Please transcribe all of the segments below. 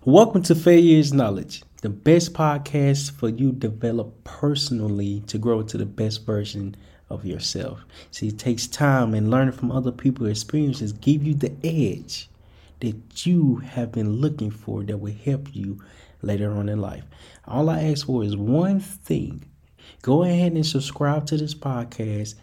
Welcome to Failure is Knowledge, the best podcast for you develop personally to grow into the best version of yourself. See, it takes time and learning from other people's experiences give you the edge that you have been looking for that will help you later on in life. All I ask for is one thing. Go ahead and subscribe to this podcast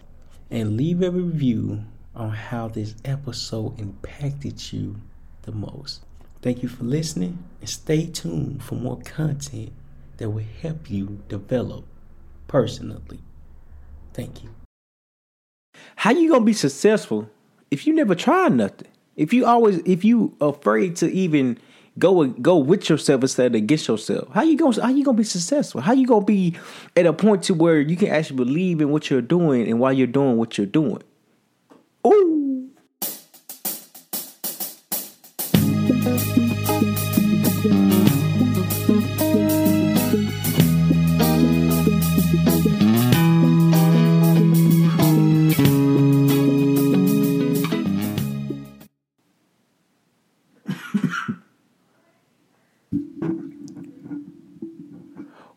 and leave a review on how this episode impacted you the most. Thank you for listening and stay tuned for more content that will help you develop personally. Thank you. How you gonna be successful if you never try nothing? If you always if you afraid to even go go with yourself instead of against yourself, how you gonna how you gonna be successful? How you gonna be at a point to where you can actually believe in what you're doing and why you're doing what you're doing? Ooh.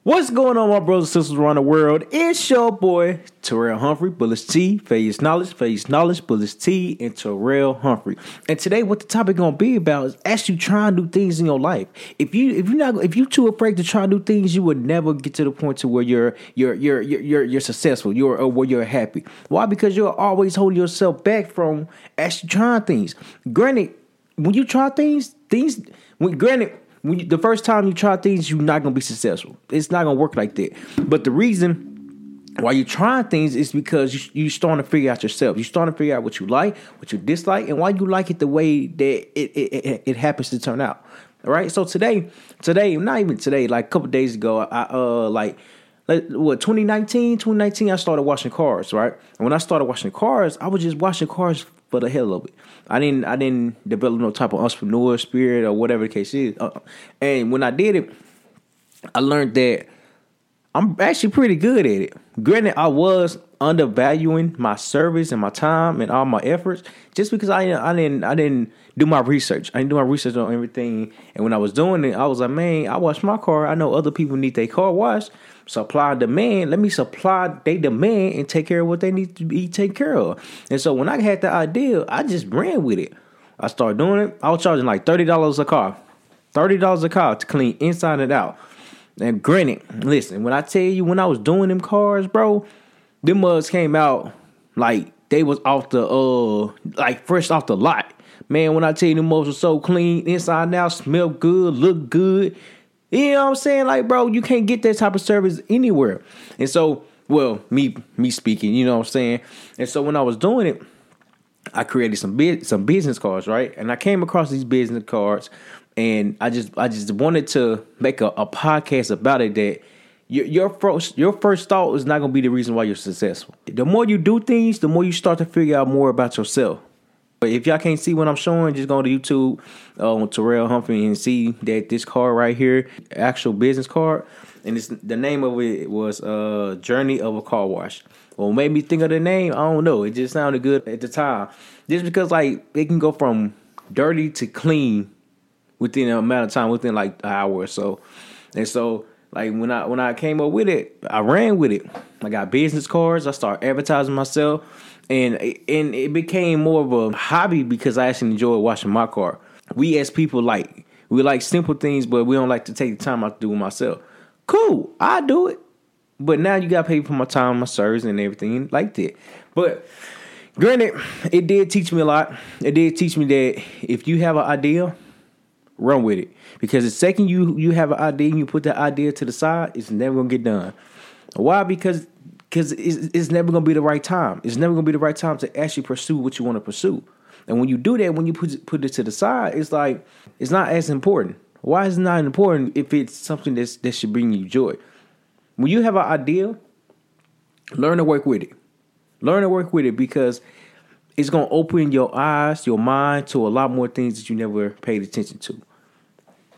What's going on, my brothers and sisters around the world? It's your boy, Terryl Humphrey, Bullish Tee, Failure's Knowledge, Failure's Knowledge, Bullish Tee, and Terryl Humphrey. And today, what the topic gonna be about is actually trying new things in your life. If you if you're not if you're too afraid to try new things, you would never get to the point to where you're you're you're you're you're, you're successful. You're or where you're happy. Why? Because you're always holding yourself back from actually trying things. Granted, when you try things, things when granted when you, the first time you try things, you're not gonna be successful. It's not gonna work like that. But the reason why you're trying things is because you you starting to figure out yourself. You're starting to figure out what you like, what you dislike, and why you like it the way that it it, it, it happens to turn out. All right. So today, today, not even today, like a couple days ago, I uh like what 2019 2019 i started washing cars right and when i started washing cars i was just washing cars for the hell of it. I didn't i didn't develop no type of entrepreneur spirit or whatever the case is. Uh, and when i did it i learned that i'm actually pretty good at it. Granted i was undervaluing my service and my time and all my efforts just because i i didn't i didn't do my research. I didn't do my research on everything. And when i was doing it i was like man i wash my car. I know other people need their car washed supply demand. Let me supply they demand and take care of what they need to be taken care of. And so when I had the idea, I just ran with it. I started doing it. I was charging like thirty dollars a car, thirty dollars a car to clean inside and out. And granted, listen, when I tell you when I was doing them cars, bro, them mugs came out like they was off the uh like fresh off the lot. Man, when I tell you them mugs were so clean inside and out, smell good, look good. You know what I'm saying? Like, bro, you can't get that type of service anywhere. And so, well, me me speaking, you know what I'm saying? And so when I was doing it, I created some bit some business cards, right? And I came across these business cards and I just I just wanted to make a, a podcast about it that your, your first your first thought is not gonna be the reason why you're successful. The more you do things, the more you start to figure out more about yourself. But if y'all can't see what I'm showing, just go to YouTube uh, on Terryl Humphrey and see that this card right here, actual business card, and it's the name of it was uh, Journey of a Car Wash. Well, made me think of the name. I don't know. It just sounded good at the time, just because like it can go from dirty to clean within an amount of time, within like an hour or so. And so, like when I when I came up with it, I ran with it. I got business cards. I started advertising myself and and it became more of a hobby because I actually enjoy washing my car. We as people like we like simple things, but we don't like to take the time out to do it myself. Cool, I do it, but now you got to pay for my time, my service, and everything like that. But granted, it did teach me a lot. It did teach me that if you have an idea, run with it. Because the second you you have an idea and you put that idea to the side, it's never gonna get done. Why? Because because it's, it's never gonna be the right time. It's never gonna be the right time to actually pursue what you want to pursue. And when you do that, when you put it, put it to the side, it's like it's not as important. Why is it not important if it's something that's, that should bring you joy? When you have an idea, learn to work with it. Learn to work with it because it's gonna open your eyes, your mind to a lot more things that you never paid attention to.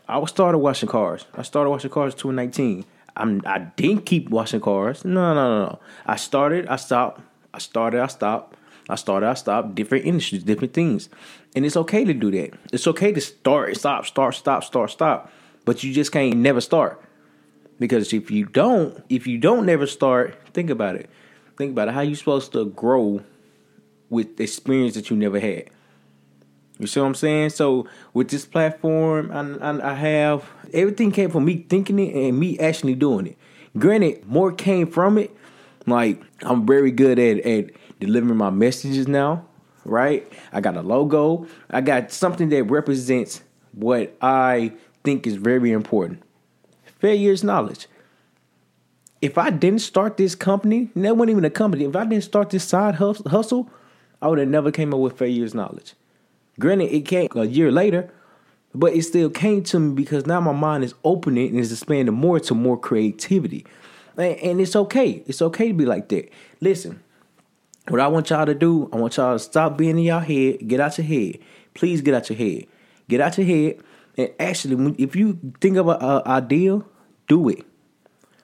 I started washing cars. I started washing cars in 2019. I'm I didn't keep washing cars. No, no, no, no. I started, I stopped. I started, I stopped. I started, I stopped different industries, different things. And it's okay to do that. It's okay to start, stop, start, stop, start, stop. But you just can't never start. Because if you don't, if you don't never start, think about it. Think about it. How you supposed to grow with experience that you never had? You see what I'm saying? So with this platform, I, I, I have everything came from me thinking it and me actually doing it. Granted, more came from it. Like I'm very good at at delivering my messages now. Right? I got a logo. I got something that represents what I think is very important. Failure's knowledge. If I didn't start this company, that wasn't even a company. If I didn't start this side hustle, I would have never came up with failure's knowledge. Granted, it came a year later, but it still came to me because now my mind is opening and is expanding more to more creativity. And, it's okay. It's okay to be like that. Listen, what I want y'all to do, I want y'all to stop being in your head. Get out your head. Please get out your head. Get out your head. And actually, if you think of an idea, do it.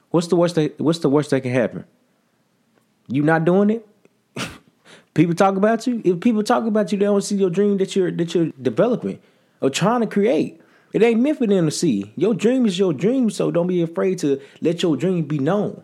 What's the worst? That, what's the worst that can happen? You not doing it? People talk about you. If people talk about you, they don't see your dream that you're that you're developing or trying to create. It ain't meant for them to see. Your dream is your dream, so don't be afraid to let your dream be known.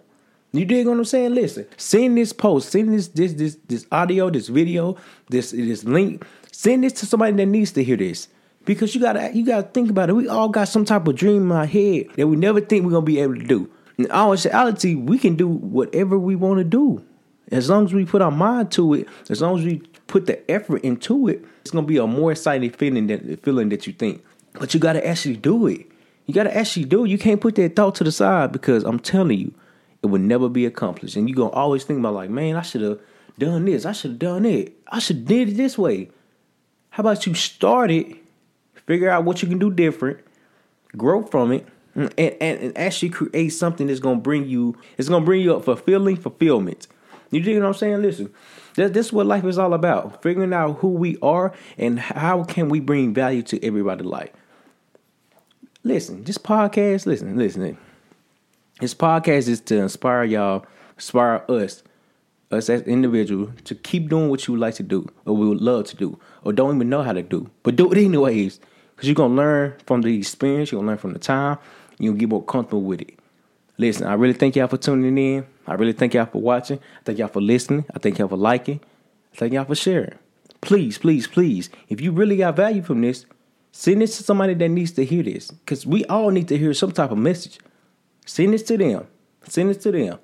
You dig what I'm saying? Listen, send this post, send this this this this audio, this video, this this link. Send this to somebody that needs to hear this. Because you gotta you gotta think about it. We all got some type of dream in our head that we never think we're gonna be able to do. In all reality, we can do whatever we want to do. As long as we put our mind to it, as long as we put the effort into it, it's gonna be a more exciting feeling than the feeling that you think. But you gotta actually do it. You gotta actually do it. You can't put that thought to the side because I'm telling you, it will never be accomplished. And you're gonna always think about like, man, I should have done this, I should have done it, I should did it this way. How about you start it, figure out what you can do different, grow from it, and, and, and actually create something that's gonna bring you, it's gonna bring you a fulfilling fulfillment. You dig what I'm saying? Listen, this, this is what life is all about. Figuring out who we are and how can we bring value to everybody's life. Listen, this podcast, listen, listen. This podcast is to inspire y'all, inspire us, us as individuals to keep doing what you like to do or we would love to do or don't even know how to do. But do it anyways. Because you're going to learn from the experience, you're going to learn from the time, to get more comfortable with it. Listen, I really thank y'all for tuning in. I really thank y'all for watching. I thank y'all for listening. I thank y'all for liking. I thank y'all for sharing. Please, please, please, if you really got value from this, send this to somebody that needs to hear this. Because we all need to hear some type of message. Send this to them. Send this to them.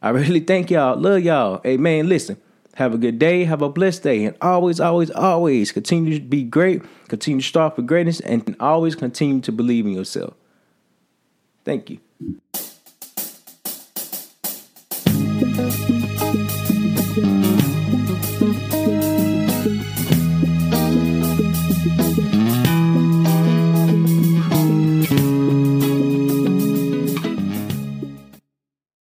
I really thank y'all. Love y'all. Hey, listen. Have a good day. Have a blessed day. And always, always, always continue to be great. Continue to strive for greatness. And always continue to believe in yourself. Thank you. Thank you thank you